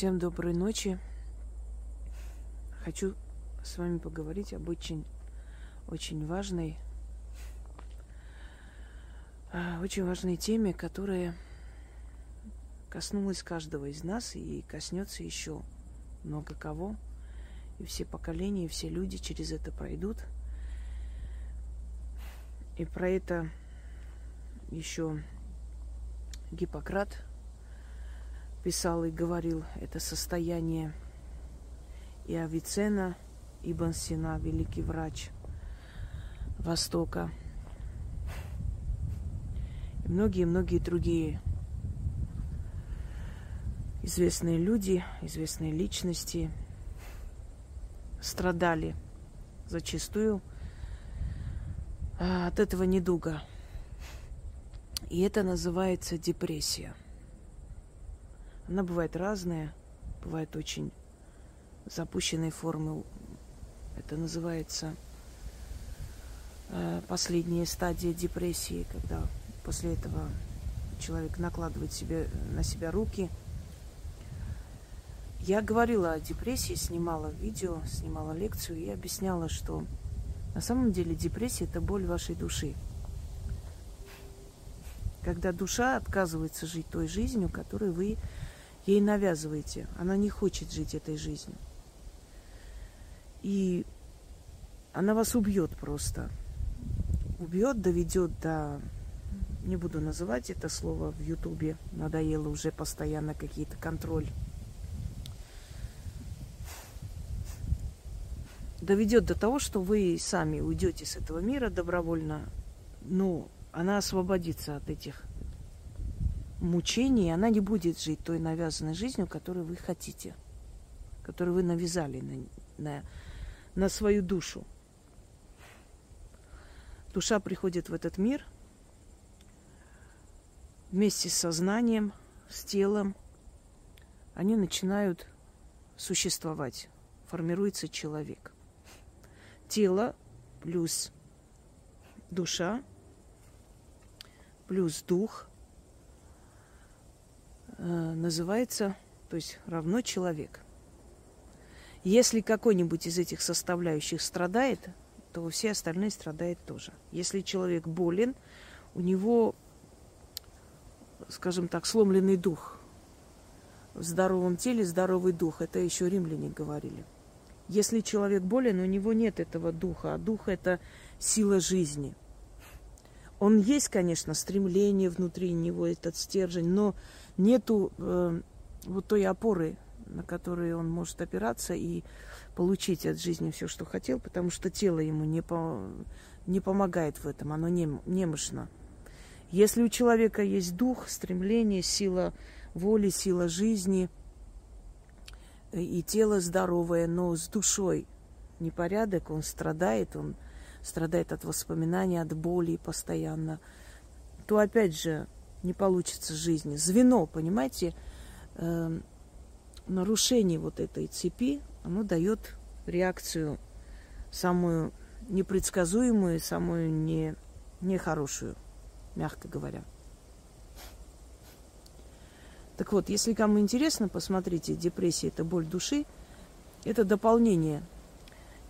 Всем доброй ночи. Хочу с вами поговорить об очень, очень важной, а, очень важной теме, которая коснулась каждого из нас и коснется еще много кого. И все поколения, и все люди через это пройдут. И про это еще Гиппократ писал и говорил это состояние и Авицена, Ибн Сина, великий врач Востока, и многие-многие другие известные люди, известные личности страдали зачастую а, от этого недуга. И это называется депрессия. Она бывает разная, бывает очень запущенной формы. Это называется э, последняя стадия депрессии, когда после этого человек накладывает себе, на себя руки. Я говорила о депрессии, снимала видео, снимала лекцию и объясняла, что на самом деле депрессия – это боль вашей души. Когда душа отказывается жить той жизнью, которой вы ей навязываете. Она не хочет жить этой жизнью. И она вас убьет просто. Убьет, доведет до... Не буду называть это слово в Ютубе. Надоело уже постоянно какие-то контроль. Доведет до того, что вы сами уйдете с этого мира добровольно. Ну, она освободится от этих мучений, она не будет жить той навязанной жизнью, которую вы хотите, которую вы навязали на, на, на свою душу. Душа приходит в этот мир вместе с сознанием, с телом. Они начинают существовать. Формируется человек. Тело плюс душа плюс дух – называется, то есть равно человек. Если какой-нибудь из этих составляющих страдает, то все остальные страдают тоже. Если человек болен, у него, скажем так, сломленный дух. В здоровом теле здоровый дух. Это еще римляне говорили. Если человек болен, у него нет этого духа, а дух – это сила жизни. Он есть, конечно, стремление внутри него, этот стержень, но нету э, вот той опоры, на которую он может опираться и получить от жизни все, что хотел, потому что тело ему не, по, не помогает в этом, оно нем, немощно. Если у человека есть дух, стремление, сила воли, сила жизни э, и тело здоровое, но с душой непорядок, он страдает, он страдает от воспоминаний, от боли постоянно, то опять же не получится жизни. Звено, понимаете, э, нарушение вот этой цепи, оно дает реакцию самую непредсказуемую, самую не, нехорошую, мягко говоря. Так вот, если кому интересно, посмотрите, депрессия – это боль души, это дополнение.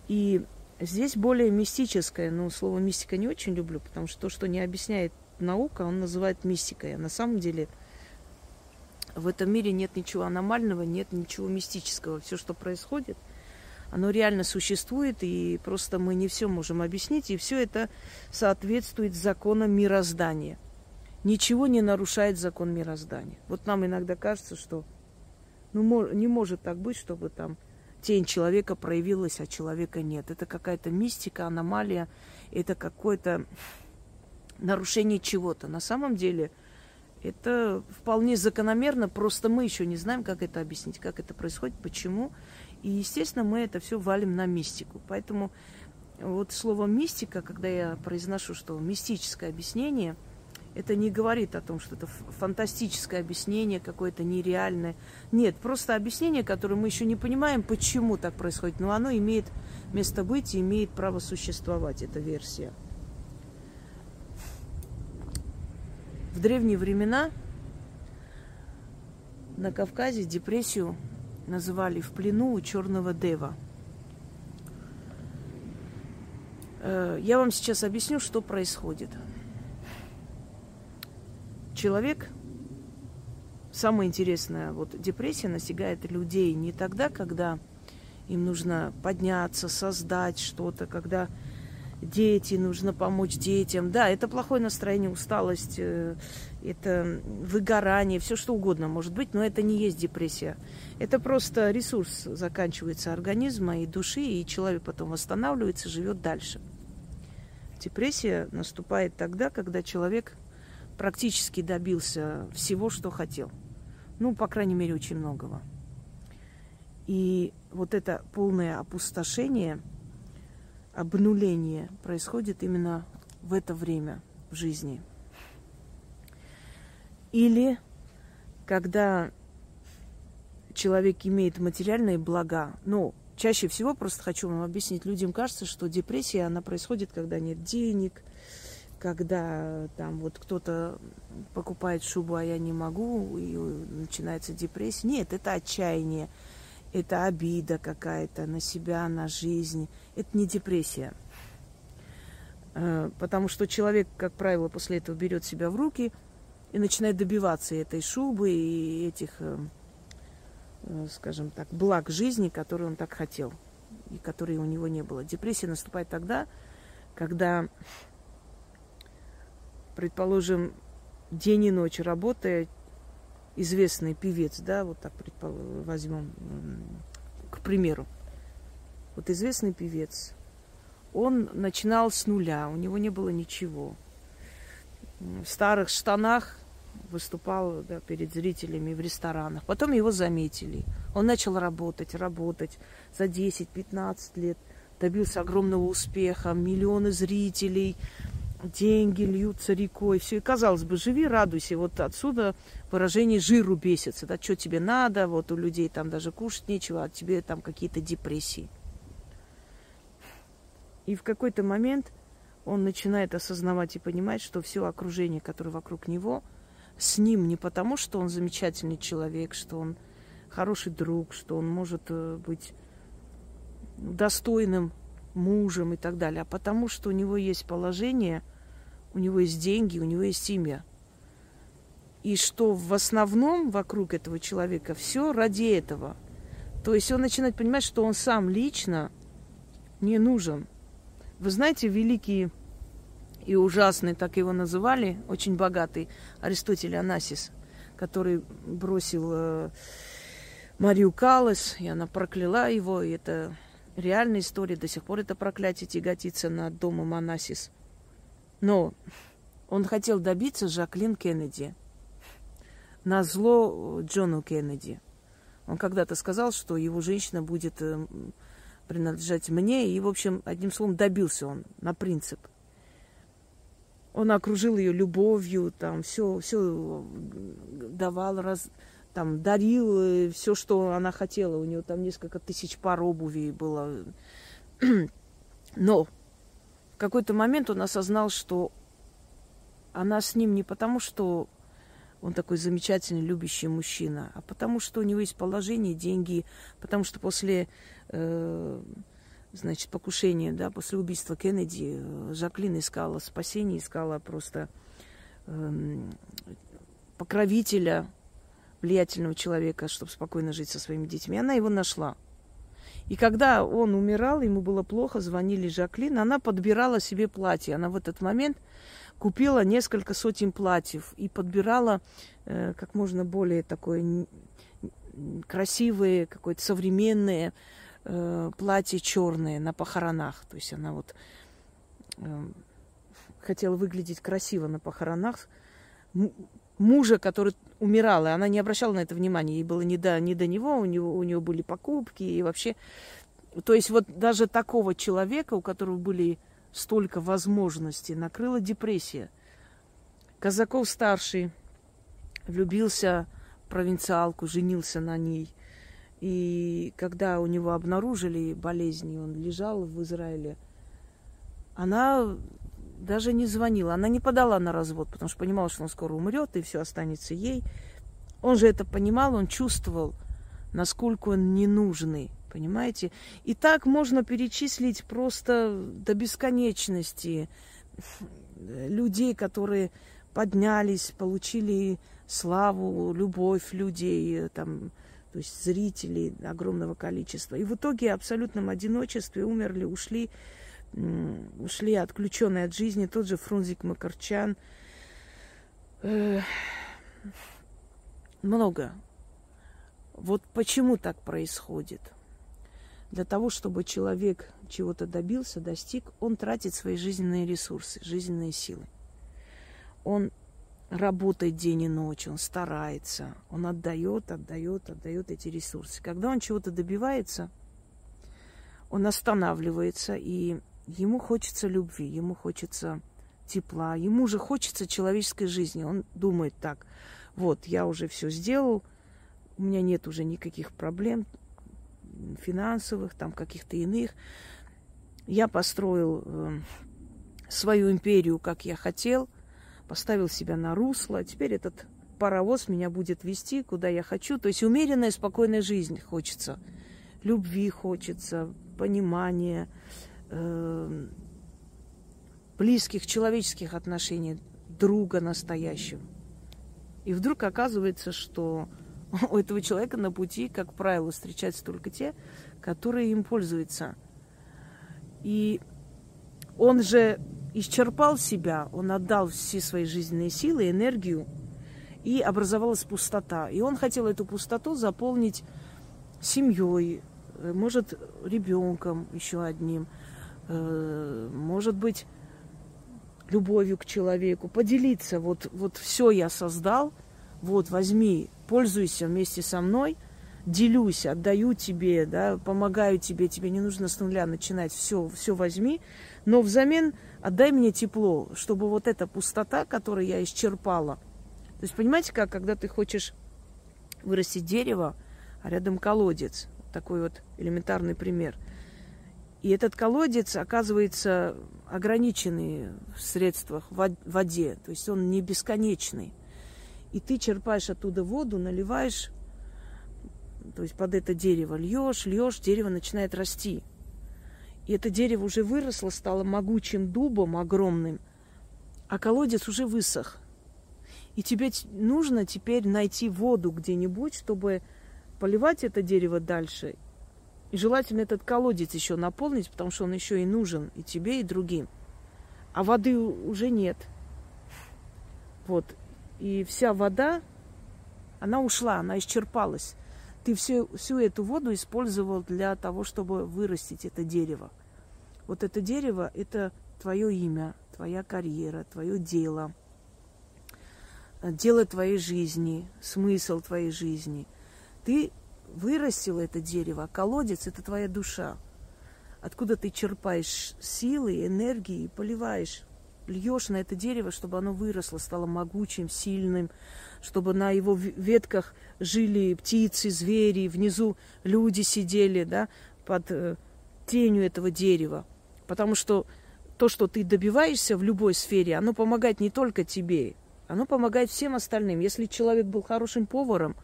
И здесь более мистическое, но слово мистика не очень люблю, потому что то, что не объясняет наука, он называет мистикой. А на самом деле в этом мире нет ничего аномального, нет ничего мистического. Все, что происходит, оно реально существует, и просто мы не все можем объяснить, и все это соответствует законам мироздания. Ничего не нарушает закон мироздания. Вот нам иногда кажется, что ну, не может так быть, чтобы там тень человека проявилась, а человека нет. Это какая-то мистика, аномалия, это какой-то нарушение чего-то. На самом деле это вполне закономерно, просто мы еще не знаем, как это объяснить, как это происходит, почему. И, естественно, мы это все валим на мистику. Поэтому вот слово мистика, когда я произношу, что мистическое объяснение, это не говорит о том, что это фантастическое объяснение, какое-то нереальное. Нет, просто объяснение, которое мы еще не понимаем, почему так происходит. Но оно имеет место быть и имеет право существовать, эта версия. Древние времена на Кавказе депрессию называли в плену у черного дева. Э, я вам сейчас объясню, что происходит. Человек, самое интересное, вот депрессия настигает людей не тогда, когда им нужно подняться, создать что-то, когда дети, нужно помочь детям. Да, это плохое настроение, усталость, э, это выгорание, все что угодно может быть, но это не есть депрессия. Это просто ресурс заканчивается организма и души, и человек потом восстанавливается, живет дальше. Депрессия наступает тогда, когда человек практически добился всего, что хотел. Ну, по крайней мере, очень многого. И вот это полное опустошение – обнуление происходит именно в это время в жизни. Или когда человек имеет материальные блага, ну, чаще всего, просто хочу вам объяснить, людям кажется, что депрессия, она происходит, когда нет денег, когда там вот кто-то покупает шубу, а я не могу, и начинается депрессия. Нет, это отчаяние это обида какая-то на себя, на жизнь. Это не депрессия. Э, потому что человек, как правило, после этого берет себя в руки и начинает добиваться этой шубы и этих, э, э, скажем так, благ жизни, которые он так хотел и которые у него не было. Депрессия наступает тогда, когда, предположим, день и ночь работая, известный певец, да, вот так возьмем, к примеру. Вот известный певец, он начинал с нуля, у него не было ничего. В старых штанах выступал да, перед зрителями в ресторанах. Потом его заметили. Он начал работать, работать за 10-15 лет. Добился огромного успеха, миллионы зрителей, деньги льются рекой, все. И казалось бы, живи, радуйся. Вот отсюда выражение жиру бесится. Да, что тебе надо, вот у людей там даже кушать нечего, а тебе там какие-то депрессии. И в какой-то момент он начинает осознавать и понимать, что все окружение, которое вокруг него, с ним не потому, что он замечательный человек, что он хороший друг, что он может э, быть достойным мужем и так далее, а потому что у него есть положение, у него есть деньги, у него есть семья. И что в основном вокруг этого человека все ради этого. То есть он начинает понимать, что он сам лично не нужен. Вы знаете, великий и ужасный, так его называли, очень богатый Аристотель Анасис, который бросил э, Марию Калас, и она прокляла его, и это реальная история, до сих пор это проклятие тяготится над домом Анасис. Но он хотел добиться Жаклин Кеннеди на зло Джону Кеннеди. Он когда-то сказал, что его женщина будет э, принадлежать мне, и, в общем, одним словом, добился он на принцип. Он окружил ее любовью, там все, все давал, раз, там дарил э, все, что она хотела. У нее там несколько тысяч пар обуви было. Но в какой-то момент он осознал, что она с ним не потому, что он такой замечательный, любящий мужчина, а потому что у него есть положение, деньги, потому что после, э, значит, покушения, да, после убийства Кеннеди э, Жаклин искала спасение, искала просто э, покровителя, влиятельного человека, чтобы спокойно жить со своими детьми. Она его нашла. И когда он умирал, ему было плохо, звонили Жаклин, она подбирала себе платье. Она в этот момент купила несколько сотен платьев и подбирала э, как можно более такое красивые, какое-то современные э, платья черные на похоронах. То есть она вот э, хотела выглядеть красиво на похоронах мужа, который умирал, и она не обращала на это внимания, ей было не до, не до него, у него, у него были покупки и вообще... То есть вот даже такого человека, у которого были столько возможностей, накрыла депрессия. Казаков старший влюбился в провинциалку, женился на ней. И когда у него обнаружили болезни, он лежал в Израиле, она даже не звонила, она не подала на развод, потому что понимала, что он скоро умрет, и все останется ей. Он же это понимал, он чувствовал, насколько он ненужный. Понимаете? И так можно перечислить просто до бесконечности людей, которые поднялись, получили славу, любовь людей, там, то есть зрителей огромного количества. И в итоге в абсолютном одиночестве умерли, ушли, ушли отключенные от жизни. Тот же Фрунзик Макарчан. Много. Вот почему так происходит? Для того, чтобы человек чего-то добился, достиг, он тратит свои жизненные ресурсы, жизненные силы. Он работает день и ночь, он старается, он отдает, отдает, отдает эти ресурсы. Когда он чего-то добивается, он останавливается, и ему хочется любви, ему хочется тепла, ему же хочется человеческой жизни. Он думает так, вот, я уже все сделал, у меня нет уже никаких проблем, финансовых, там каких-то иных. Я построил э, свою империю, как я хотел, поставил себя на русло. Теперь этот паровоз меня будет вести, куда я хочу. То есть умеренная, спокойная жизнь хочется. Любви хочется, понимания, э, близких человеческих отношений, друга настоящего. И вдруг оказывается, что у этого человека на пути, как правило, встречаются только те, которые им пользуются. И он же исчерпал себя, он отдал все свои жизненные силы, энергию, и образовалась пустота. И он хотел эту пустоту заполнить семьей, э, может, ребенком еще одним, может быть, любовью к человеку, поделиться. Вот, вот все я создал, вот возьми пользуйся вместе со мной, делюсь, отдаю тебе, да, помогаю тебе, тебе не нужно с нуля начинать, все, все возьми, но взамен отдай мне тепло, чтобы вот эта пустота, которую я исчерпала. То есть, понимаете, как, когда ты хочешь вырастить дерево, а рядом колодец, такой вот элементарный пример. И этот колодец оказывается ограниченный в средствах в воде, то есть он не бесконечный. И ты черпаешь оттуда воду, наливаешь, то есть под это дерево льешь, льешь, дерево начинает расти. И это дерево уже выросло, стало могучим дубом огромным, а колодец уже высох. И тебе нужно теперь найти воду где-нибудь, чтобы поливать это дерево дальше. И желательно этот колодец еще наполнить, потому что он еще и нужен и тебе, и другим. А воды уже нет. Вот и вся вода, она ушла, она исчерпалась. Ты всю, всю эту воду использовал для того, чтобы вырастить это дерево. Вот это дерево – это твое имя, твоя карьера, твое дело, дело твоей жизни, смысл твоей жизни. Ты вырастил это дерево, а колодец – это твоя душа. Откуда ты черпаешь силы, энергии и поливаешь льешь на это дерево, чтобы оно выросло, стало могучим, сильным, чтобы на его ветках жили птицы, звери, внизу люди сидели, да, под э, тенью этого дерева. Потому что то, что ты добиваешься в любой сфере, оно помогает не только тебе, оно помогает всем остальным. Если человек был хорошим поваром,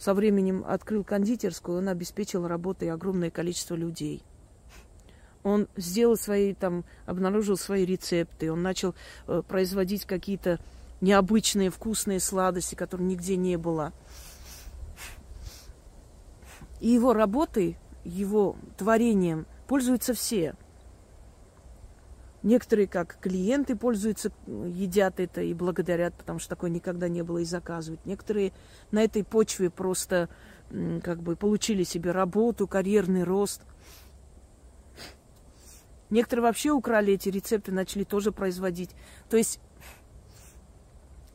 со временем открыл кондитерскую, он обеспечил работой огромное количество людей. Он сделал свои, там, обнаружил свои рецепты, он начал э, производить какие-то необычные вкусные сладости, которых нигде не было. И его работой, его творением пользуются все. Некоторые, как клиенты, пользуются, едят это и благодарят, потому что такое никогда не было и заказывать. Некоторые на этой почве просто как бы получили себе работу, карьерный рост. Некоторые вообще украли эти рецепты, начали тоже производить. То есть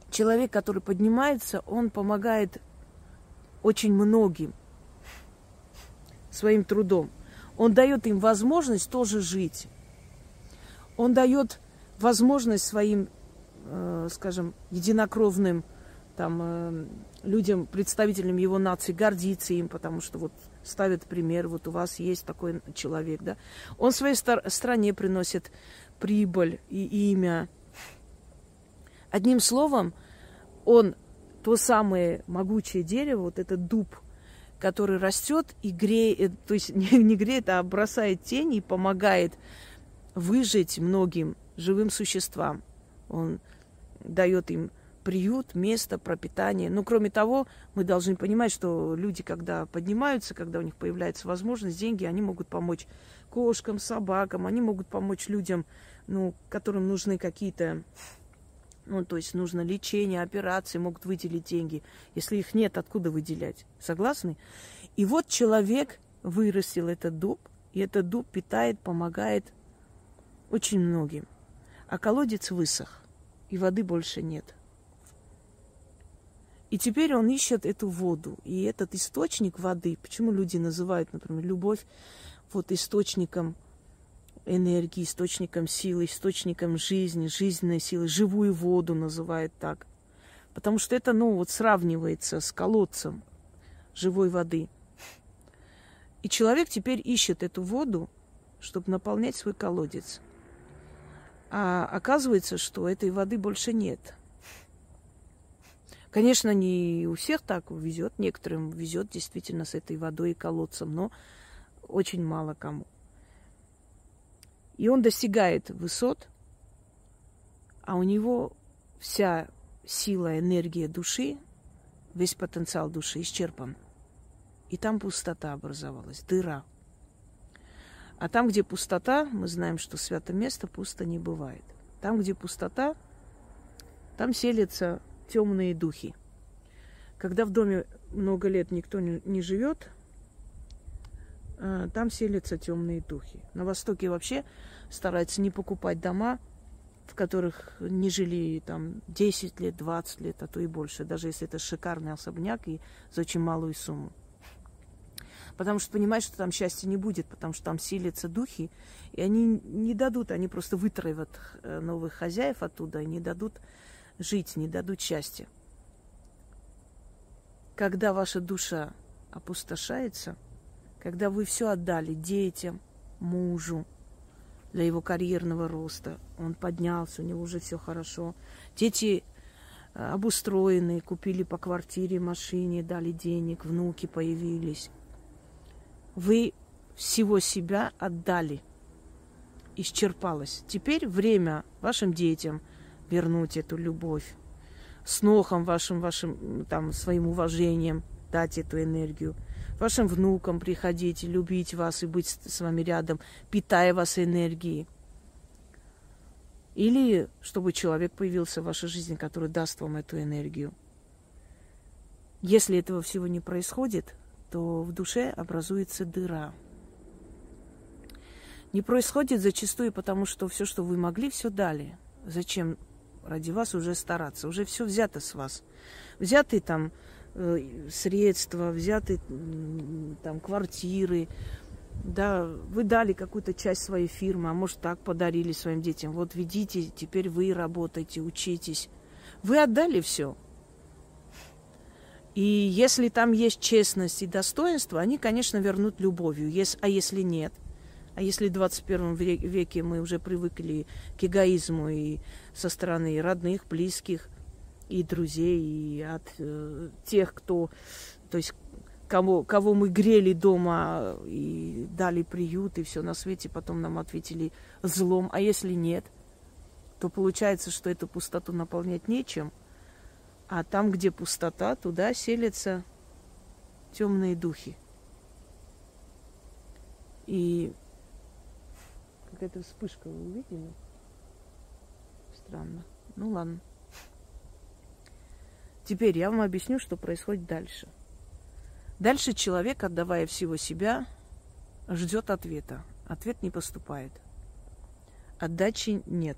человек, который поднимается, он помогает очень многим своим трудом. Он дает им возможность тоже жить. Он дает возможность своим, э, скажем, единокровным там, э, людям, представителям его нации гордиться им, потому что вот ставят пример, вот у вас есть такой человек, да. Он своей стране приносит прибыль и имя. Одним словом, он то самое могучее дерево, вот этот дуб, который растет и греет, то есть не, не греет, а бросает тень и помогает выжить многим живым существам. Он дает им приют, место, пропитание. Но кроме того, мы должны понимать, что люди, когда поднимаются, когда у них появляется возможность, деньги, они могут помочь кошкам, собакам, они могут помочь людям, ну, которым нужны какие-то, ну, то есть нужно лечение, операции, могут выделить деньги. Если их нет, откуда выделять? Согласны? И вот человек вырастил этот дуб, и этот дуб питает, помогает очень многим. А колодец высох, и воды больше нет. И теперь он ищет эту воду. И этот источник воды, почему люди называют, например, любовь вот источником энергии, источником силы, источником жизни, жизненной силы, живую воду называют так. Потому что это, ну, вот сравнивается с колодцем живой воды. И человек теперь ищет эту воду, чтобы наполнять свой колодец. А оказывается, что этой воды больше нет – Конечно, не у всех так везет, некоторым везет действительно с этой водой и колодцем, но очень мало кому. И он достигает высот, а у него вся сила, энергия души, весь потенциал души исчерпан. И там пустота образовалась, дыра. А там, где пустота, мы знаем, что свято место пусто не бывает. Там, где пустота, там селится темные духи. Когда в доме много лет никто не, живет, а, там селятся темные духи. На Востоке вообще стараются не покупать дома, в которых не жили там 10 лет, 20 лет, а то и больше, даже если это шикарный особняк и за очень малую сумму. Потому что понимают, что там счастья не будет, потому что там силятся духи, и они не дадут, они просто вытравят э, новых хозяев оттуда и не дадут жить, не дадут счастья. Когда ваша душа опустошается, когда вы все отдали детям, мужу, для его карьерного роста, он поднялся, у него уже все хорошо. Дети э, обустроены, купили по квартире, машине, дали денег, внуки появились. Вы всего себя отдали, исчерпалось. Теперь время вашим детям – вернуть эту любовь. С нохом вашим, вашим, там, своим уважением дать эту энергию. Вашим внукам приходить, любить вас и быть с вами рядом, питая вас энергией. Или чтобы человек появился в вашей жизни, который даст вам эту энергию. Если этого всего не происходит, то в душе образуется дыра. Не происходит зачастую потому, что все, что вы могли, все дали. Зачем ради вас уже стараться. Уже все взято с вас. Взяты там э, средства, взяты там квартиры, да, вы дали какую-то часть своей фирмы, а может так подарили своим детям. Вот ведите, теперь вы работаете, учитесь. Вы отдали все. И если там есть честность и достоинство, они, конечно, вернут любовью. А если нет – а если в 21 веке мы уже привыкли к эгоизму и со стороны родных, близких, и друзей, и от э, тех, кто, то есть кого, кого мы грели дома и дали приют, и все на свете, потом нам ответили злом. А если нет, то получается, что эту пустоту наполнять нечем, а там, где пустота, туда селятся темные духи. И какая-то вспышка вы увидели? Странно. Ну ладно. Теперь я вам объясню, что происходит дальше. Дальше человек, отдавая всего себя, ждет ответа. Ответ не поступает. Отдачи нет.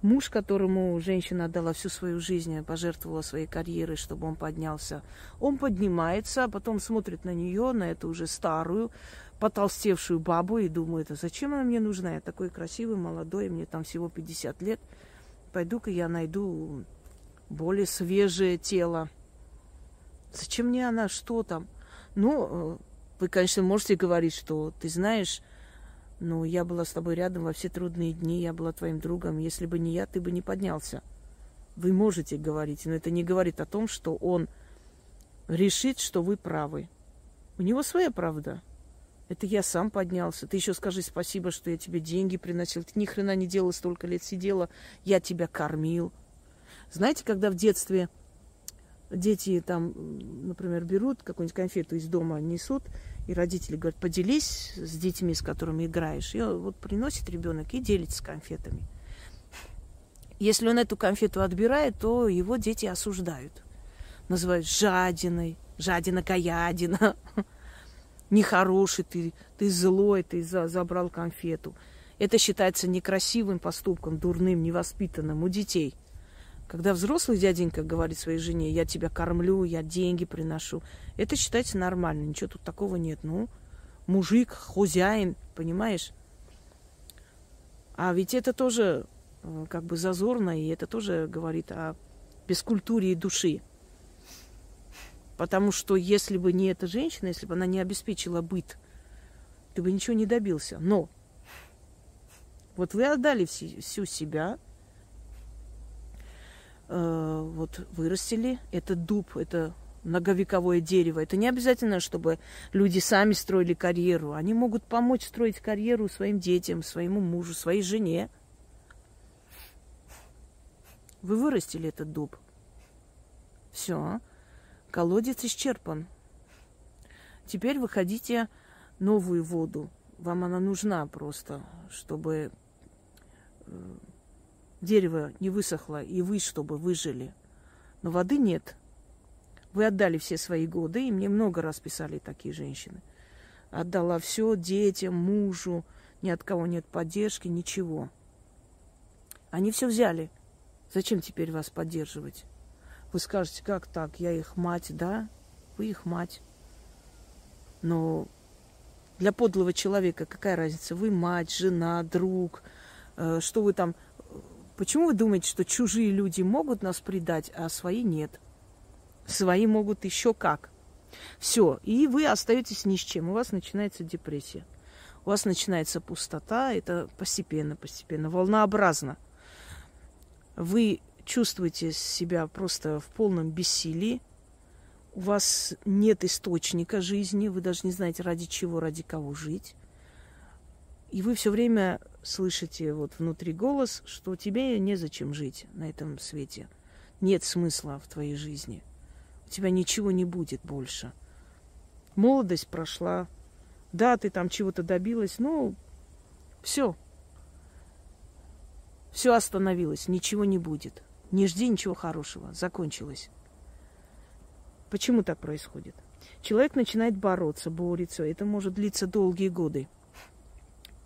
Муж, которому женщина отдала всю свою жизнь, пожертвовала своей карьерой, чтобы он поднялся, он поднимается, а потом смотрит на нее, на эту уже старую, потолстевшую бабу и думает, а зачем она мне нужна? Я такой красивый, молодой, мне там всего 50 лет. Пойду-ка я найду более свежее тело. Зачем мне она? Что там? Ну, э, вы, конечно, можете говорить, что ты знаешь, ну, я была с тобой рядом во все трудные дни, я была твоим другом. Если бы не я, ты бы не поднялся. Вы можете говорить, но это не говорит о том, что он решит, что вы правы. У него своя правда. Это я сам поднялся. Ты еще скажи спасибо, что я тебе деньги приносил. Ты ни хрена не делала, столько лет сидела. Я тебя кормил. Знаете, когда в детстве дети там, например, берут какую-нибудь конфету из дома, несут, и родители говорят, поделись с детьми, с которыми играешь. И вот приносит ребенок и делится конфетами. Если он эту конфету отбирает, то его дети осуждают. Называют жадиной, жадина-каядина. Нехороший ты, ты злой, ты за, забрал конфету. Это считается некрасивым поступком, дурным, невоспитанным у детей. Когда взрослый дяденька говорит своей жене, я тебя кормлю, я деньги приношу, это считается нормально, ничего тут такого нет. Ну, мужик, хозяин, понимаешь? А ведь это тоже Э, как бы зазорно, и это тоже говорит о бескультуре души. Потому что если бы не эта женщина, если бы она не обеспечила быт, ты бы ничего не добился. Но вот вы отдали всю, всю себя, э, вот вырастили этот дуб, это многовековое дерево. Это не обязательно, чтобы люди сами строили карьеру. Они могут помочь строить карьеру своим детям, своему мужу, своей жене. Вы вырастили этот дуб. Все. Колодец исчерпан. Теперь выходите новую воду. Вам она нужна просто, чтобы э, дерево не высохло, и вы, чтобы выжили. Но воды нет. Вы отдали все свои годы, и мне много раз писали такие женщины. Отдала все детям, мужу, ни от кого нет поддержки, ничего. Они все взяли. Зачем теперь вас поддерживать? Вы скажете, как так? Я их мать, да? Вы их мать. Но для подлого человека какая разница? Вы мать, жена, друг, э, что вы там... Почему вы думаете, что чужие люди могут нас предать, а свои нет? Свои могут еще как. Все, и вы остаетесь ни с чем. У вас начинается депрессия. У вас начинается пустота. Это постепенно, постепенно, волнообразно – вы чувствуете себя просто в полном бессилии, у вас нет источника жизни, вы даже не знаете, ради чего, ради кого жить. И вы все время слышите вот внутри голос, что тебе незачем жить на этом свете. Нет смысла в твоей жизни. У тебя ничего не будет больше. Молодость прошла. Да, ты там чего-то добилась, но все, все остановилось, ничего не будет. Не жди ничего хорошего, закончилось. Почему так происходит? Человек начинает бороться, борется. Это может длиться долгие годы.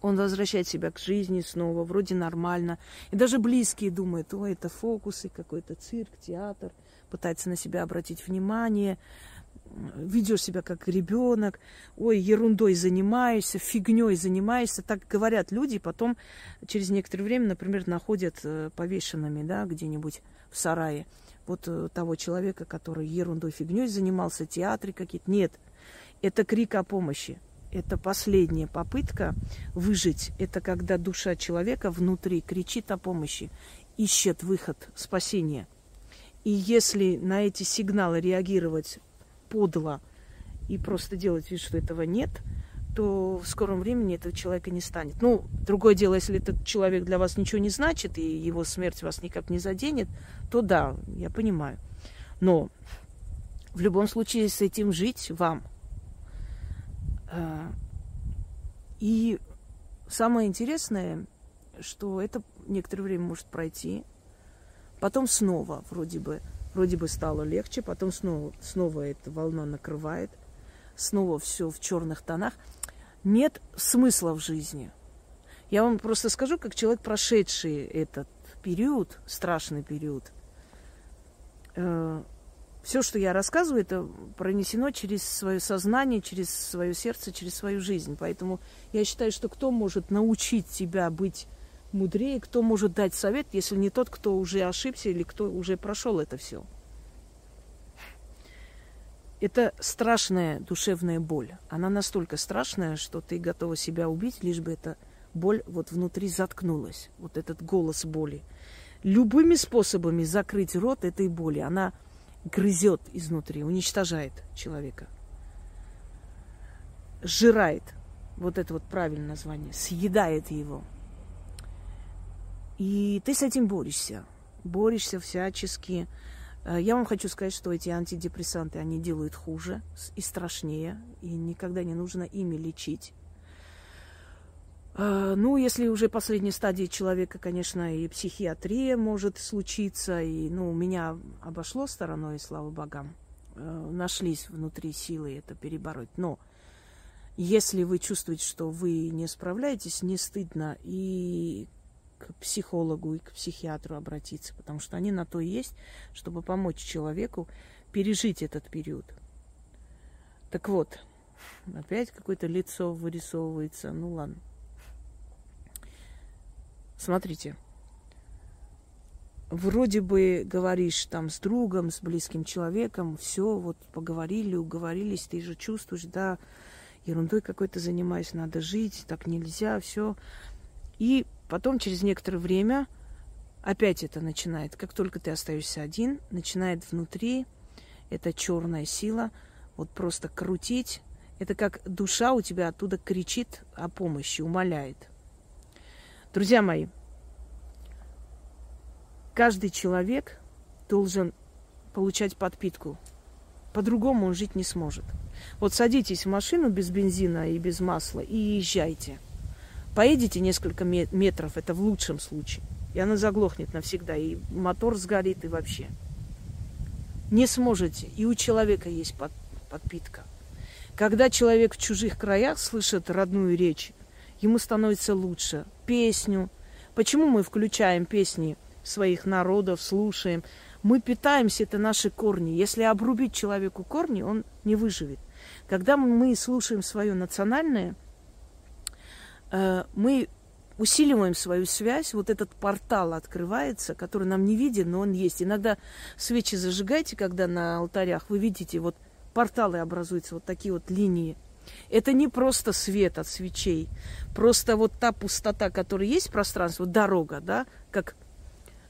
Он возвращает себя к жизни снова, вроде нормально. И даже близкие думают, о, это фокусы, какой-то цирк, театр. Пытается на себя обратить внимание ведешь себя как ребенок, ой, ерундой занимаешься, фигней занимаешься. Так говорят люди, потом через некоторое время, например, находят э, повешенными, да, где-нибудь в сарае. Вот э, того человека, который ерундой, фигней занимался, театре какие-то. Нет, это крик о помощи. Это последняя попытка выжить. Это когда душа человека внутри кричит о помощи, ищет выход, спасение. И если на эти сигналы реагировать подло и просто делать вид, что этого нет, то в скором времени этого человека не станет. Ну, другое дело, если этот человек для вас ничего не значит, и его смерть вас никак не заденет, то да, я понимаю. Но в любом случае с этим жить вам. А, и самое интересное, что это некоторое время может пройти, потом снова вроде бы Вроде бы стало легче, потом снова, снова эта волна накрывает, снова все в черных тонах. Нет смысла в жизни. Я вам просто скажу, как человек, прошедший этот период, страшный период, э, все, что я рассказываю, это пронесено через свое сознание, через свое сердце, через свою жизнь. Поэтому я считаю, что кто может научить тебя быть мудрее, кто может дать совет, если не тот, кто уже ошибся или кто уже прошел это все. Это страшная душевная боль. Она настолько страшная, что ты готова себя убить, лишь бы эта боль вот внутри заткнулась. Вот этот голос боли. Любыми способами закрыть рот этой боли. Она грызет изнутри, уничтожает человека. сжирает. Вот это вот правильное название. Съедает его. И ты с этим борешься. Борешься всячески. Э, я вам хочу сказать, что эти антидепрессанты, они делают хуже и страшнее. И никогда не нужно ими лечить. Э, ну, если уже последней стадии человека, конечно, и психиатрия может случиться, и, ну, меня обошло стороной, слава богам, э, нашлись внутри силы это перебороть. Но если вы чувствуете, что вы не справляетесь, не стыдно и к психологу, и к психиатру обратиться, потому что они на то и есть, чтобы помочь человеку пережить этот период. Так вот, опять какое-то лицо вырисовывается. Ну ладно. Смотрите, вроде бы говоришь там с другом, с близким человеком, все, вот поговорили, уговорились, ты же чувствуешь, да, ерундой какой-то занимаюсь, надо жить, так нельзя, все. И потом через некоторое время опять это начинает, как только ты остаешься один, начинает внутри эта черная сила вот просто крутить. Это как душа у тебя оттуда кричит о помощи, умоляет. Друзья мои, каждый человек должен получать подпитку. По-другому он жить не сможет. Вот садитесь в машину без бензина и без масла и езжайте. Поедете несколько метров, это в лучшем случае. И она заглохнет навсегда, и мотор сгорит, и вообще. Не сможете. И у человека есть под, подпитка. Когда человек в чужих краях слышит родную речь, ему становится лучше. Песню. Почему мы включаем песни своих народов, слушаем? Мы питаемся, это наши корни. Если обрубить человеку корни, он не выживет. Когда мы слушаем свое национальное, э, мы усиливаем свою связь, вот этот портал открывается, который нам не виден, но он есть. Иногда свечи зажигайте, когда на алтарях вы видите, вот порталы образуются, вот такие вот линии – это не просто свет от свечей, просто вот та пустота, которая есть в пространстве, дорога, да, как,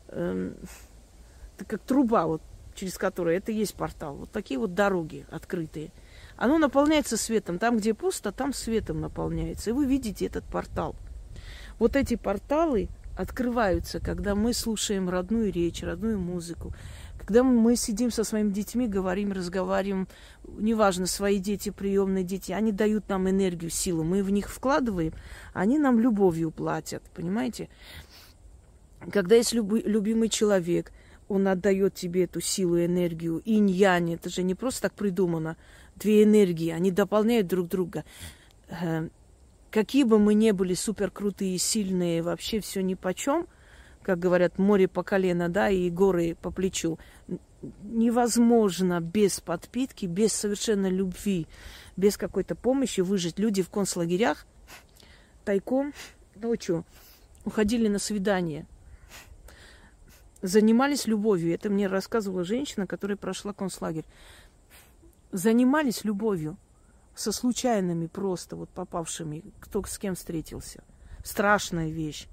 э, как труба, вот, через которую это есть портал. Вот такие вот дороги открытые. Оно наполняется светом. Там, где пусто, там светом наполняется. И вы видите этот портал. Вот эти порталы открываются, когда мы слушаем родную речь, родную музыку, когда мы сидим со своими детьми, говорим, разговариваем, неважно, свои дети, приемные дети, они дают нам энергию, силу, мы в них вкладываем, они нам любовью платят, понимаете? Когда есть люб- любимый человек, он отдает тебе эту силу энергию, инь-янь, это же не просто так придумано, две энергии, они дополняют друг друга. Э, какие бы мы ни были супер крутые, сильные, вообще все ни по чем – как говорят, море по колено, да, и горы по плечу. Невозможно без подпитки, без совершенно любви, без какой-то помощи выжить. Люди в концлагерях тайком ночью уходили на свидание, занимались любовью. Это мне рассказывала женщина, которая прошла концлагерь. Занимались любовью со случайными просто вот попавшими, кто с кем встретился. Страшная вещь.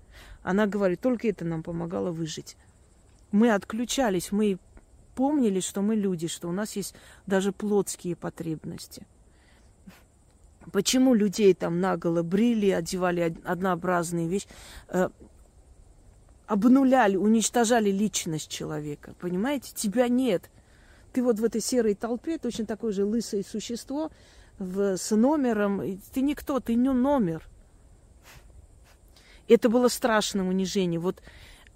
Она говорит, только это нам помогало выжить. Мы отключались, мы помнили, что мы люди, что у нас есть даже плотские потребности. Почему людей там наголо брили, одевали однообразные вещи, э, обнуляли, уничтожали личность человека, понимаете? Тебя нет. Ты вот в этой серой толпе точно такое же лысое существо в, с номером. Ты никто, ты не номер. Это было страшное унижение. Вот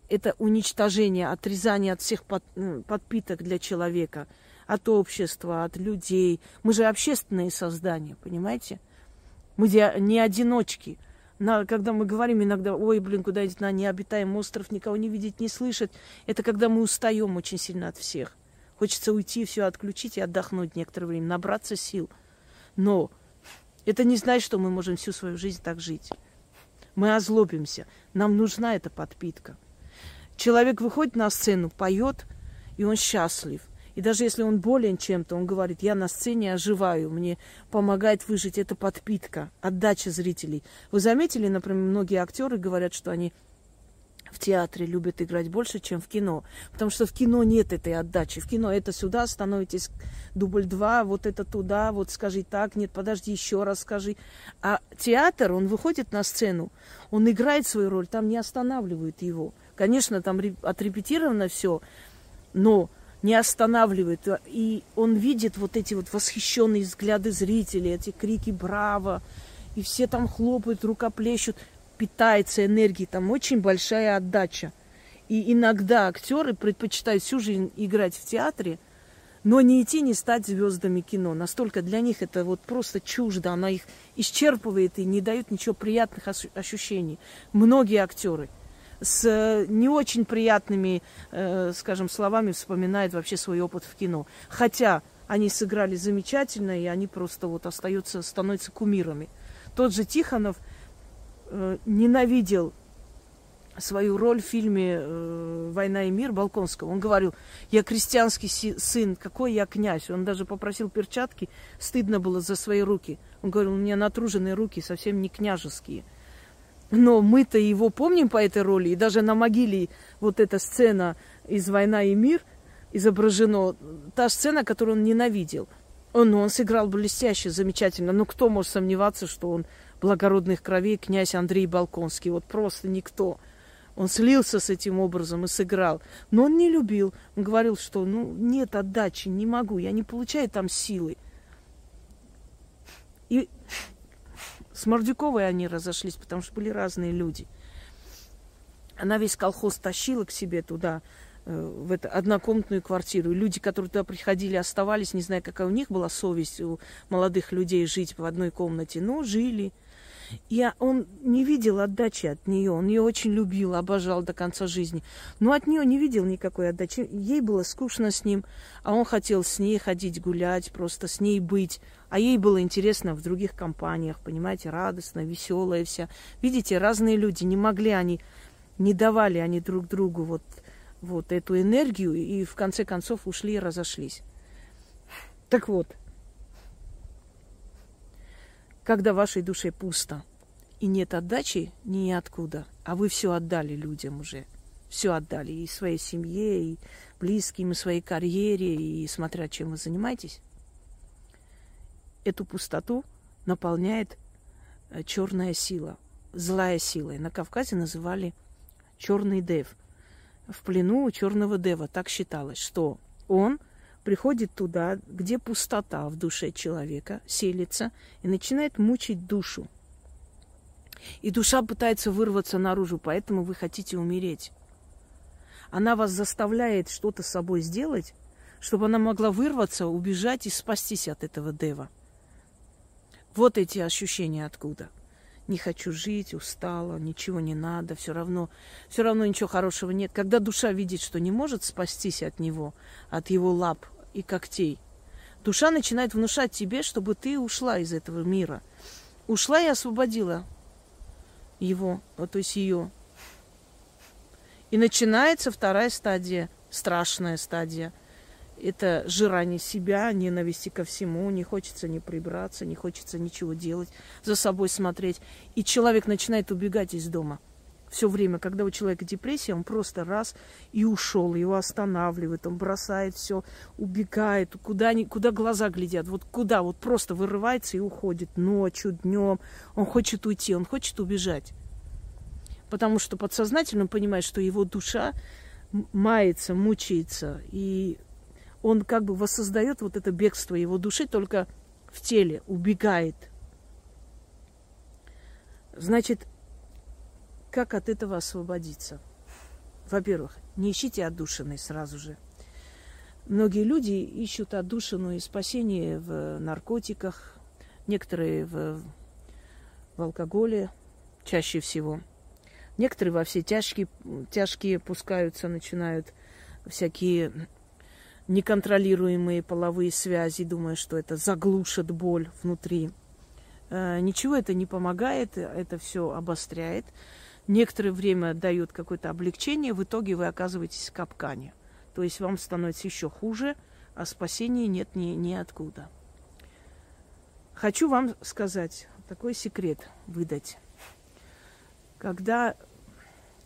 это уничтожение, отрезание от всех под, ну, подпиток для человека, от общества, от людей. Мы же общественные создания, понимаете? Мы не одиночки. На, когда мы говорим иногда, ой, блин, куда идти на необитаемый остров, никого не видеть, не слышать, это когда мы устаем очень сильно от всех. Хочется уйти, все отключить и отдохнуть некоторое время, набраться сил. Но это не значит, что мы можем всю свою жизнь так жить. Мы озлобимся. Нам нужна эта подпитка. Человек выходит на сцену, поет, и он счастлив. И даже если он болен чем-то, он говорит, я на сцене оживаю, мне помогает выжить эта подпитка, отдача зрителей. Вы заметили, например, многие актеры говорят, что они в театре любят играть больше, чем в кино. Потому что в кино нет этой отдачи. В кино это сюда становитесь, дубль два, вот это туда, вот скажи так, нет, подожди, еще раз скажи. А театр, он выходит на сцену, он играет свою роль, там не останавливают его. Конечно, там отрепетировано все, но не останавливает. И он видит вот эти вот восхищенные взгляды зрителей, эти крики «Браво!» И все там хлопают, рукоплещут питается энергией, там очень большая отдача. И иногда актеры предпочитают всю жизнь играть в театре, но не идти, не стать звездами кино. Настолько для них это вот просто чуждо, она их исчерпывает и не дает ничего приятных ощущений. Многие актеры с э, не очень приятными, э, скажем, словами вспоминают вообще свой опыт в кино. Хотя они сыграли замечательно, и они просто вот остаются, становятся кумирами. Тот же Тихонов – э, ненавидел свою роль в фильме э, «Война и мир» Балконского. Он говорил, я крестьянский сын, какой я князь. Он даже попросил перчатки, стыдно было за свои руки. Он говорил, у меня натруженные руки, совсем не княжеские. Но мы-то его помним по этой роли, и даже на могиле вот эта сцена из «Война и мир» изображена, та сцена, которую он ненавидел. Он, он сыграл блестяще, замечательно. Но кто может сомневаться, что он благородных кровей князь Андрей Балконский. Вот просто никто. Он слился с этим образом и сыграл. Но он не любил. Он говорил, что ну нет отдачи, не могу, я не получаю там силы. И с Мордюковой они разошлись, потому что были разные люди. Она весь колхоз тащила к себе туда, э, в эту однокомнатную квартиру. И люди, которые туда приходили, оставались, не знаю, какая у них была совесть у молодых людей жить в одной комнате, но жили. И он не видел отдачи от нее. Он ее очень любил, обожал до конца жизни. Но от нее не видел никакой отдачи. Ей было скучно с ним, а он хотел с ней ходить гулять, просто с ней быть. А ей было интересно в других компаниях, понимаете, радостно, веселая вся. Видите, разные люди, не могли они, не давали они друг другу вот, вот эту энергию, и в конце концов ушли и разошлись. Так вот, когда в вашей душе пусто и нет отдачи ниоткуда, а вы все отдали людям уже, все отдали и своей семье, и близким, и своей карьере, и смотря чем вы занимаетесь, эту пустоту наполняет э, черная сила, злая сила. И на Кавказе называли черный дев. В плену у черного дева так считалось, что он – приходит туда, где пустота в душе человека селится и начинает мучить душу. И душа пытается вырваться наружу, поэтому вы хотите умереть. Она вас заставляет что-то с собой сделать, чтобы она могла вырваться, убежать и спастись от этого дева. Вот эти ощущения откуда. Не хочу жить, устала, ничего не надо, все равно, все равно ничего хорошего нет. Когда душа видит, что не может спастись от него, от его лап, и когтей. Душа начинает внушать тебе, чтобы ты ушла из этого мира. Ушла и освободила его, то есть ее. И начинается вторая стадия, страшная стадия. Это жирание себя, ненависти ко всему, не хочется не прибраться, не хочется ничего делать, за собой смотреть. И человек начинает убегать из дома – все время, когда у человека депрессия, он просто раз и ушел, его останавливает, он бросает все, убегает, куда, куда глаза глядят, вот куда, вот просто вырывается и уходит ночью, днем. Он хочет уйти, он хочет убежать. Потому что подсознательно он понимает, что его душа мается, мучается, и он как бы воссоздает вот это бегство его души только в теле, убегает. Значит, как от этого освободиться? Во-первых, не ищите отдушины сразу же. Многие люди ищут отдушину и спасение в наркотиках, некоторые в, в алкоголе, чаще всего. Некоторые во все тяжкие, тяжкие пускаются, начинают всякие неконтролируемые половые связи, думая, что это заглушит боль внутри. Э, ничего это не помогает, это все обостряет некоторое время дает какое-то облегчение, в итоге вы оказываетесь в капкане. То есть вам становится еще хуже, а спасения нет ни, ниоткуда. Хочу вам сказать, такой секрет выдать. Когда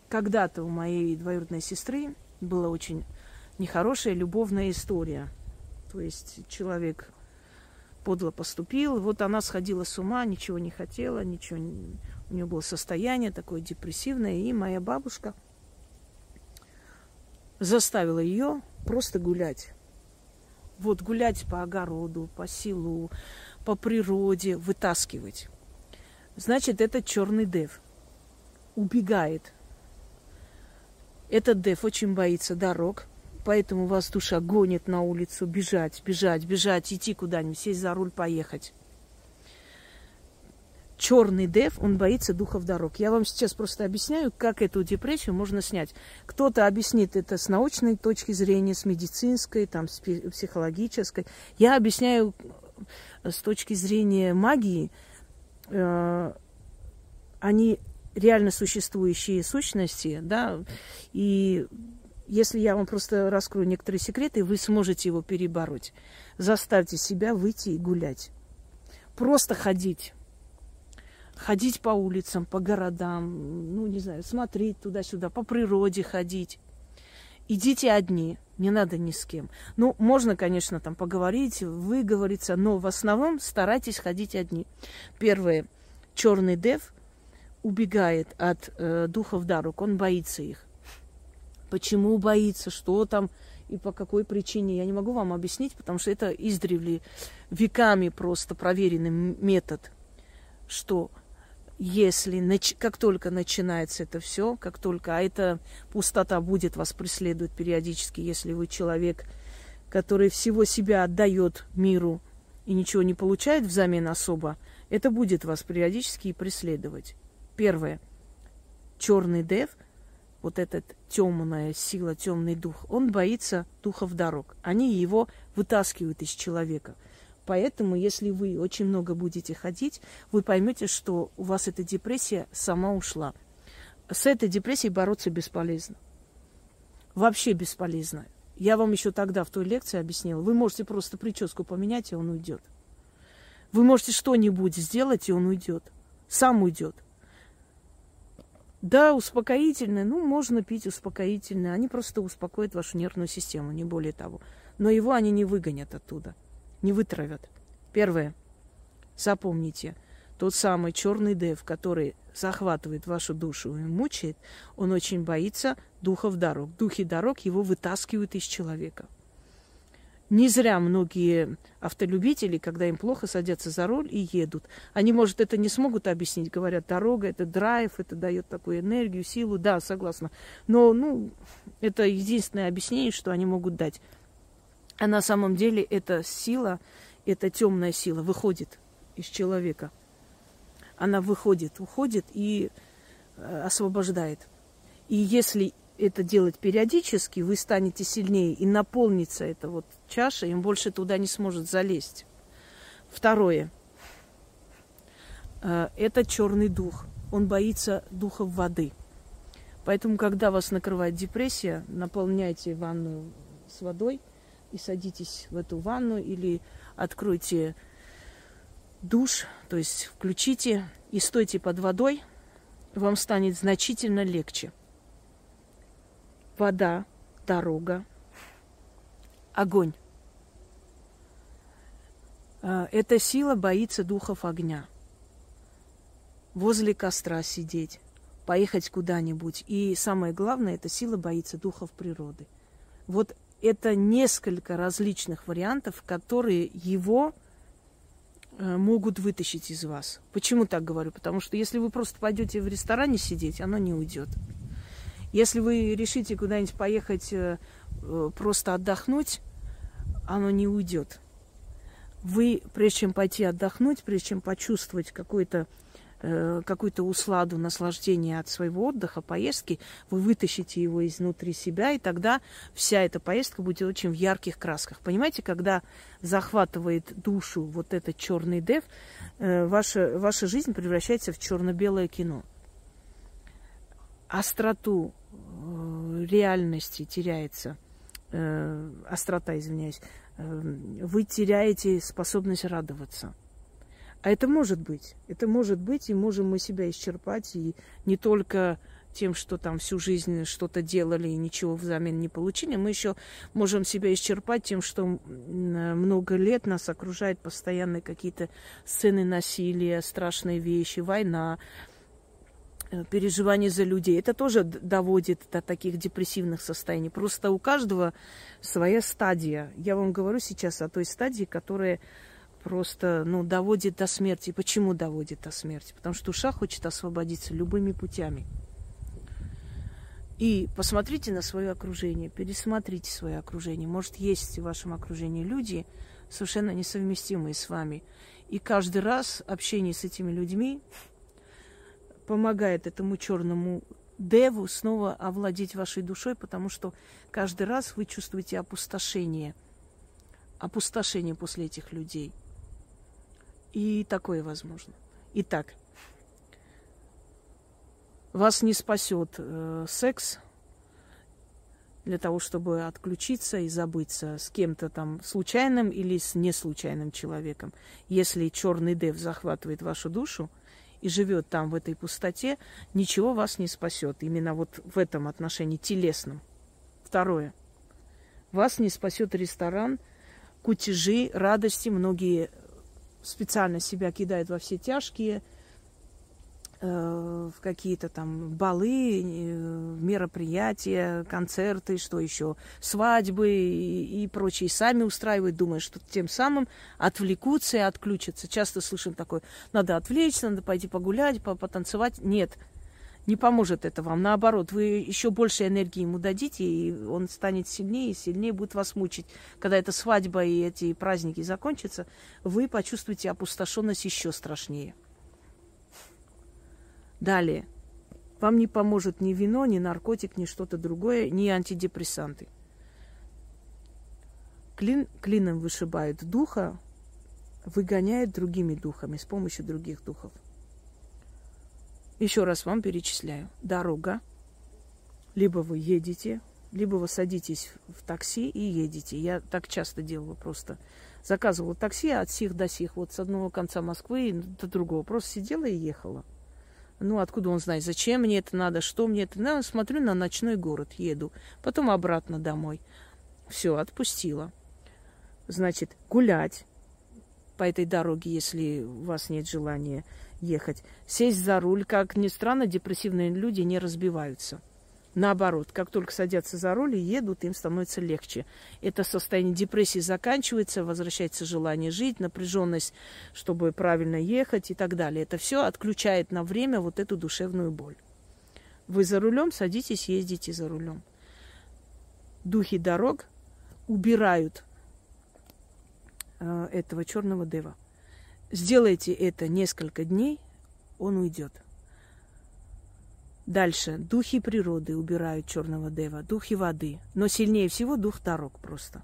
когда-то у моей двоюродной сестры была очень нехорошая любовная история. То есть человек подло поступил, вот она сходила с ума, ничего не хотела, ничего не... у нее было состояние такое депрессивное, и моя бабушка заставила ее просто гулять. Вот гулять по огороду, по селу, по природе, вытаскивать. Значит, этот черный дев убегает. Этот дев очень боится дорог, поэтому вас душа гонит на улицу бежать, бежать, бежать, идти куда-нибудь, сесть за руль, поехать. Черный дев, он боится духов дорог. Я вам сейчас просто объясняю, как эту депрессию можно снять. Кто-то объяснит это с научной точки зрения, с медицинской, там, с психологической. Я объясняю с точки зрения магии. Э, они реально существующие сущности, да, и если я вам просто раскрою некоторые секреты, вы сможете его перебороть. Заставьте себя выйти и гулять. Просто ходить. Ходить по улицам, по городам, ну, не знаю, смотреть туда-сюда, по природе ходить. Идите одни, не надо ни с кем. Ну, можно, конечно, там поговорить, выговориться, но в основном старайтесь ходить одни. Первое. Черный дев убегает от э, духов дарук, он боится их. Почему боится, что там и по какой причине, я не могу вам объяснить, потому что это издревле веками просто проверенный метод, что если как только начинается это все, как только, а эта пустота будет вас преследовать периодически, если вы человек, который всего себя отдает миру и ничего не получает взамен особо, это будет вас периодически преследовать. Первое. Черный дев – вот этот темная сила, темный дух, он боится духов дорог. Они его вытаскивают из человека. Поэтому, если вы очень много будете ходить, вы поймете, что у вас эта депрессия сама ушла. С этой депрессией бороться бесполезно. Вообще бесполезно. Я вам еще тогда в той лекции объяснила. Вы можете просто прическу поменять, и он уйдет. Вы можете что-нибудь сделать, и он уйдет. Сам уйдет. Да, успокоительное, ну, можно пить успокоительное. Они просто успокоят вашу нервную систему, не более того. Но его они не выгонят оттуда, не вытравят. Первое. Запомните, тот самый черный дев, который захватывает вашу душу и мучает, он очень боится духов дорог. Духи дорог его вытаскивают из человека. Не зря многие автолюбители, когда им плохо, садятся за руль и едут. Они, может, это не смогут объяснить. Говорят, дорога, это драйв, это дает такую энергию, силу. Да, согласна. Но, ну, это единственное объяснение, что они могут дать. А на самом деле эта сила, эта темная сила выходит из человека. Она выходит, уходит и э, освобождает. И если это делать периодически, вы станете сильнее и наполнится эта вот чаша, им больше туда не сможет залезть. Второе. Э, это черный дух. Он боится духов воды. Поэтому, когда вас накрывает депрессия, наполняйте ванну с водой и садитесь в эту ванну или откройте душ, то есть включите и стойте под водой, вам станет значительно легче вода, дорога, огонь. А, эта сила боится духов огня. Возле костра сидеть, поехать куда-нибудь. И самое главное, эта сила боится духов природы. Вот это несколько различных вариантов, которые его э, могут вытащить из вас. Почему так говорю? Потому что если вы просто пойдете в ресторане сидеть, оно не уйдет. Если вы решите куда-нибудь поехать э, э, просто отдохнуть, оно не уйдет. Вы, прежде чем пойти отдохнуть, прежде чем почувствовать какой-то э, какую-то усладу, наслаждение от своего отдыха, поездки, вы вытащите его изнутри себя, и тогда вся эта поездка будет очень в ярких красках. Понимаете, когда захватывает душу вот этот черный дев, ваша, ваша жизнь превращается в черно-белое кино. Остроту Э, реальности теряется, э, острота, извиняюсь, э, вы теряете способность радоваться. А это может быть. Это может быть, и можем мы себя исчерпать, и не только тем, что там всю жизнь что-то делали и ничего взамен не получили, мы еще можем себя исчерпать тем, что много лет нас окружают постоянные какие-то сцены насилия, страшные вещи, война, э, переживания за людей. Это тоже доводит до таких депрессивных состояний. Просто у каждого своя стадия. Я вам говорю сейчас о той стадии, которая просто ну, доводит до смерти. Почему доводит до смерти? Потому что душа хочет освободиться любыми путями. И посмотрите на свое окружение, пересмотрите свое окружение. Может, есть в вашем окружении люди, совершенно несовместимые с вами. И каждый раз общение с этими людьми помогает этому черному деву снова овладеть вашей душой, потому что каждый раз вы чувствуете опустошение. Опустошение после этих людей. И такое возможно. Итак, вас не спасет э, секс для того, чтобы отключиться и забыться с кем-то там случайным или с неслучайным человеком. Если черный дев захватывает вашу душу и живет там в этой пустоте, ничего вас не спасет. Именно вот в этом отношении телесном. Второе. Вас не спасет ресторан, кутежи, радости. Многие специально себя кидают во все тяжкие – в какие-то там балы, э, мероприятия, концерты, что еще, свадьбы и, и прочее, сами устраивают, думая, что тем самым отвлекутся и отключатся. Часто слышим такое, надо отвлечься, надо пойти погулять, потанцевать. Нет, не поможет это вам. Наоборот, вы еще больше энергии ему дадите, и он станет сильнее и сильнее будет вас мучить. Когда эта свадьба и эти праздники закончатся, вы почувствуете опустошенность еще страшнее. Далее. Вам не поможет ни вино, ни наркотик, ни что-то другое, ни антидепрессанты. Клин, клином вышибают духа, выгоняет другими духами, с помощью других духов. Еще раз вам перечисляю. Дорога. Либо вы едете, либо вы садитесь в такси и едете. Я так часто делала просто. Заказывала такси от сих до сих, вот с одного конца Москвы до другого. Просто сидела и ехала. Ну, откуда он знает, зачем мне это надо, что мне это надо. Смотрю на ночной город, еду. Потом обратно домой. Все, отпустила. Значит, гулять по этой дороге, если у вас нет желания ехать. Сесть за руль. Как ни странно, депрессивные люди не разбиваются. Наоборот, как только садятся за руль и едут, им становится легче. Это состояние депрессии заканчивается, возвращается желание жить, напряженность, чтобы правильно ехать и так далее. Это все отключает на время вот эту душевную боль. Вы за рулем, садитесь, ездите за рулем. Духи дорог убирают э, этого черного дева. Сделайте это несколько дней, он уйдет. Дальше. Духи природы убирают черного дева, духи воды. Но сильнее всего дух дорог просто.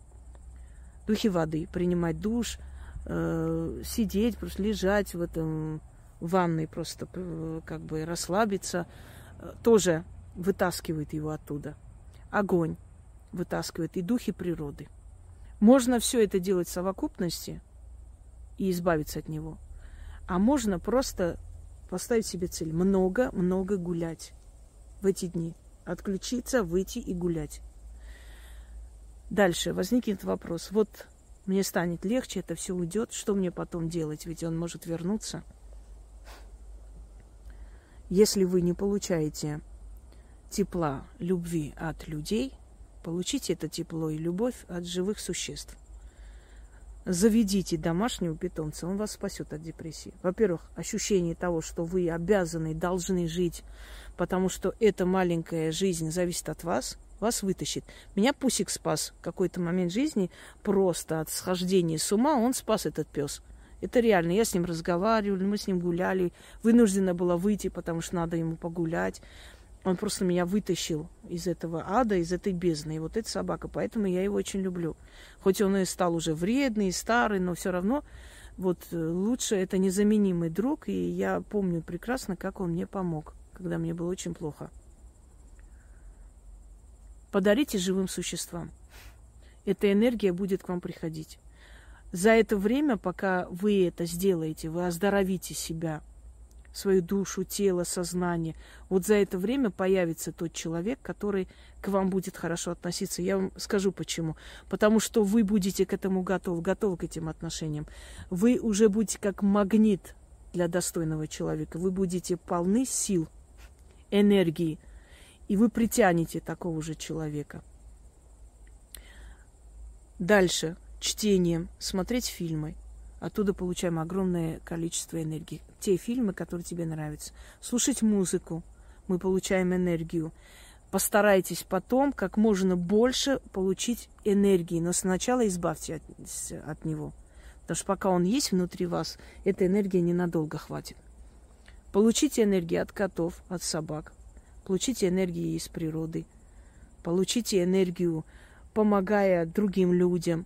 Духи воды. Принимать душ, э, сидеть, просто лежать в этом ванной, просто э, как бы расслабиться. Э, тоже вытаскивает его оттуда. Огонь вытаскивает и духи природы. Можно все это делать в совокупности и избавиться от него. А можно просто поставить себе цель много-много гулять в эти дни. Отключиться, выйти и гулять. Дальше возникнет вопрос. Вот мне станет легче, это все уйдет. Что мне потом делать? Ведь он может вернуться. Если вы не получаете тепла, любви от людей, получите это тепло и любовь от живых существ заведите домашнего питомца, он вас спасет от депрессии. Во-первых, ощущение того, что вы обязаны, должны жить, потому что эта маленькая жизнь зависит от вас, вас вытащит. Меня Пусик спас какой-то момент жизни просто от схождения с ума, он спас этот пес. Это реально. Я с ним разговаривала, мы с ним гуляли. Вынуждена была выйти, потому что надо ему погулять. Он просто меня вытащил из этого ада, из этой бездны. И вот эта собака, поэтому я его очень люблю. Хоть он и стал уже вредный, старый, но все равно вот э, лучше это незаменимый друг. И я помню прекрасно, как он мне помог, когда мне было очень плохо. Подарите живым существам. Эта энергия будет к вам приходить. За это время, пока вы это сделаете, вы оздоровите себя свою душу, тело, сознание, вот за это время появится тот человек, который к вам будет хорошо относиться. Я вам скажу почему. Потому что вы будете к этому готовы, готовы к этим отношениям. Вы уже будете как магнит для достойного человека. Вы будете полны сил, энергии, и вы притянете такого же человека. Дальше. Чтением, смотреть фильмы. Оттуда получаем огромное количество энергии. Те фильмы, которые тебе нравятся. Слушать музыку. Мы получаем энергию. Постарайтесь потом как можно больше получить энергии, но сначала избавьте от, от него. Потому что пока он есть внутри вас, эта энергия ненадолго хватит. Получите энергию от котов, от собак. Получите энергию из природы. Получите энергию, помогая другим людям.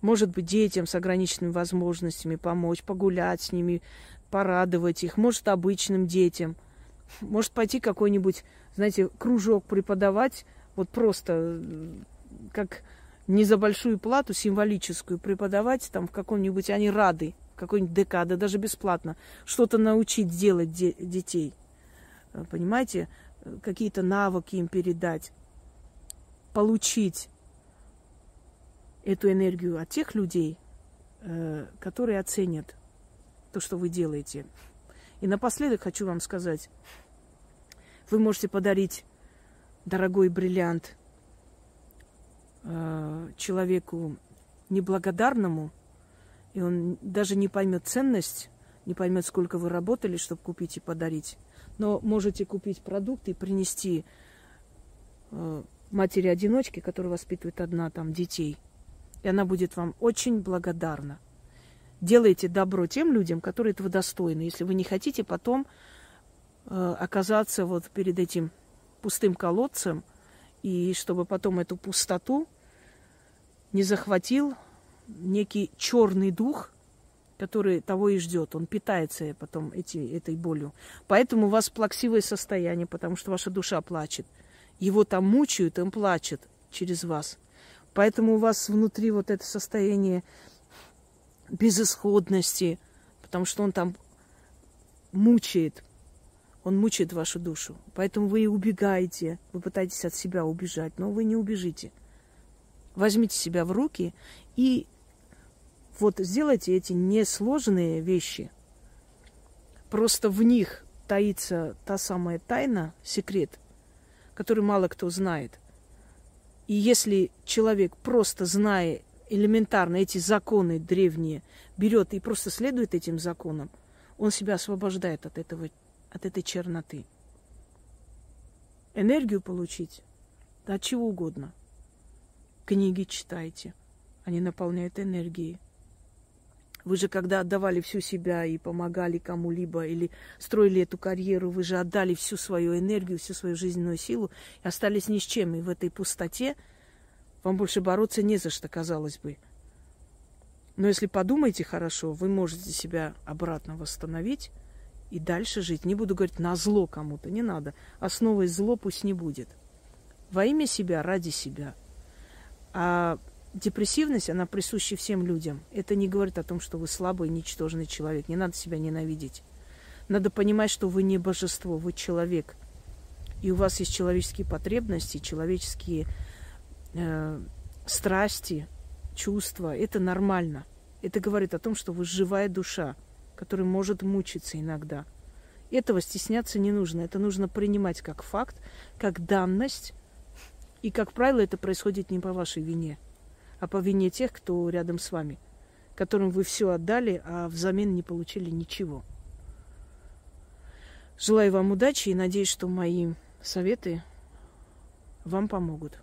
Может быть, детям с ограниченными возможностями помочь, погулять с ними, порадовать их. Может, обычным детям. Может, пойти какой-нибудь, знаете, кружок преподавать, вот просто как не за большую плату, символическую, преподавать там в каком-нибудь, они рады, какой-нибудь ДК, да даже бесплатно, что-то научить делать де- детей. Э, понимаете, какие-то навыки им передать, получить эту энергию от тех людей, э, которые оценят то, что вы делаете. И напоследок хочу вам сказать, вы можете подарить дорогой бриллиант Э, человеку неблагодарному, и он даже не поймет ценность, не поймет, сколько вы работали, чтобы купить и подарить. Но можете купить продукты и принести э, матери-одиночке, которая воспитывает одна там детей. И она будет вам очень благодарна. Делайте добро тем людям, которые этого достойны. Если вы не хотите потом э, оказаться вот перед этим пустым колодцем, и чтобы потом эту пустоту не захватил некий черный дух, который того и ждет. Он питается потом эти, этой болью. Поэтому у вас плаксивое состояние, потому что ваша душа плачет. Его там мучают, он плачет через вас. Поэтому у вас внутри вот это состояние безысходности, потому что он там мучает, он мучает вашу душу. Поэтому вы и убегаете, вы пытаетесь от себя убежать, но вы не убежите. Возьмите себя в руки и вот сделайте эти несложные вещи. Просто в них таится та самая тайна, секрет, который мало кто знает. И если человек, просто зная элементарно эти законы древние, берет и просто следует этим законам, он себя освобождает от, этого, от этой черноты. Энергию получить, да от чего угодно. Книги читайте. Они наполняют энергией. Вы же когда отдавали всю себя и помогали кому-либо или строили эту карьеру, вы же отдали всю свою энергию, всю свою жизненную силу и остались ни с чем. И в этой пустоте вам больше бороться не за что, казалось бы. Но если подумаете хорошо, вы можете себя обратно восстановить и дальше жить. Не буду говорить на зло кому-то, не надо. Основой зло пусть не будет. Во имя себя, ради себя – а депрессивность, она присуща всем людям. Это не говорит о том, что вы слабый, ничтожный человек. Не надо себя ненавидеть. Надо понимать, что вы не божество, вы человек. И у вас есть человеческие потребности, человеческие э, страсти, чувства. Это нормально. Это говорит о том, что вы живая душа, которая может мучиться иногда. Этого стесняться не нужно. Это нужно принимать как факт, как данность, и, как правило, это происходит не по вашей вине, а по вине тех, кто рядом с вами, которым вы все отдали, а взамен не получили ничего. Желаю вам удачи и надеюсь, что мои советы вам помогут.